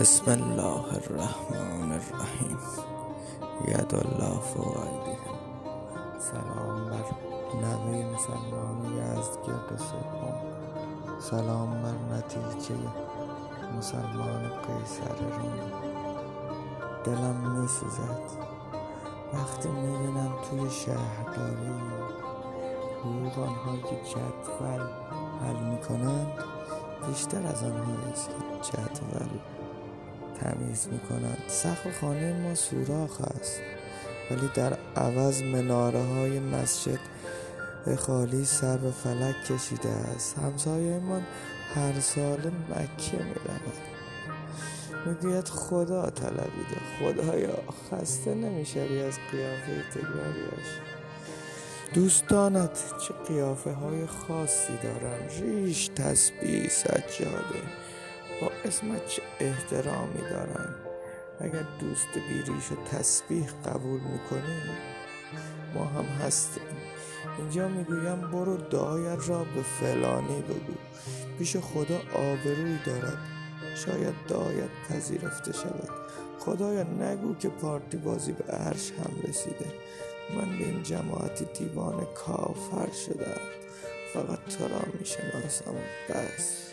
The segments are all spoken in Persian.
بسم الله الرحمن الرحیم. ید الله فوق سلام بر نوه مسلمان یزدگرد سوم سلام بر نتیجه مسلمان قیصر روم. دلم میسوزد. وقتی می‌بینم توی شهرداری حقوق آنها که جدول حل می‌کنند بیشتر از آنهایی که جدول تمیز می‌کنند سقف خانه ما سوراخ است ولی در عوض مناره های مسجد خالی سر به فلک کشیده است. همسایهمان هر سال مکه می‌رود می‌گوید خدا طلبیده. خدایا خسته نمی‌شوی از قیافه تکراریش دوستانت چه قیافه های خاصی دارن؟ ریش تسبیح سجاده. با اسمت چه احترامی دارن اگر دوست بیریش و تسبیح قبول می‌کنی ما هم هستیم. اینجا می‌گویم برو دعایت را به فلانی بگو. پیش خدا آبروی دارد. شاید دعایت پذیرفته شود. خدایا نگو که پارتی بازی به عرش هم رسیده. من به این جماعتی دیوان کافر شدم فقط تو را می‌شناسم. بس.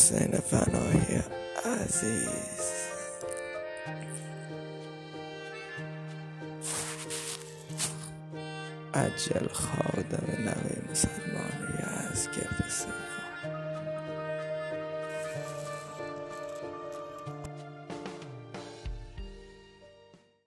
حسین فناهی عزیز. عجل خادم نوی که